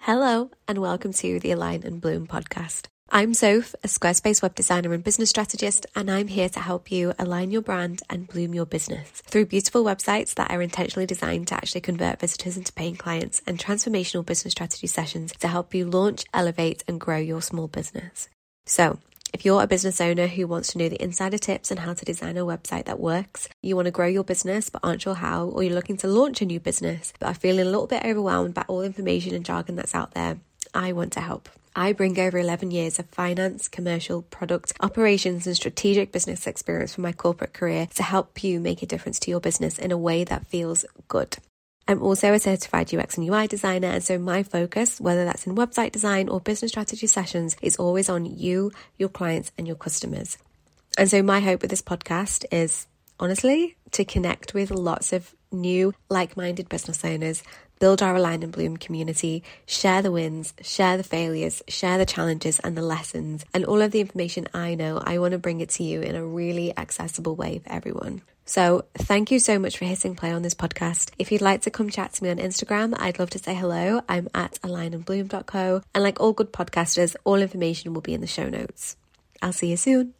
Hello, and welcome to the Align and Bloom podcast. I'm Soph, a Squarespace web designer and business strategist, and I'm here to help you align your brand and bloom your business through beautiful websites that are intentionally designed to actually convert visitors into paying clients and transformational business strategy sessions to help you launch, elevate, and grow your small business. So, if you're a business owner who wants to know the insider tips on how to design a website that works, you want to grow your business but aren't sure how, or you're looking to launch a new business but are feeling a little bit overwhelmed by all the information and jargon that's out there, I want to help. I bring over 11 years of finance, commercial, product, operations, and strategic business experience from my corporate career to help you make a difference to your business in a way that feels good. I'm also a certified UX and UI designer, and so my focus, whether that's in website design or business strategy sessions, is always on you, your clients, and your customers. And so my hope with this podcast is honestly to connect with lots of new, like minded business owners, build our Align and Bloom community, share the wins, share the failures, share the challenges and the lessons, and all of the information I know. I want to bring it to you in a really accessible way for everyone. So, thank you so much for hitting play on this podcast. If you'd like to come chat to me on Instagram, I'd love to say hello. I'm at alignandbloom.co. And like all good podcasters, all information will be in the show notes. I'll see you soon.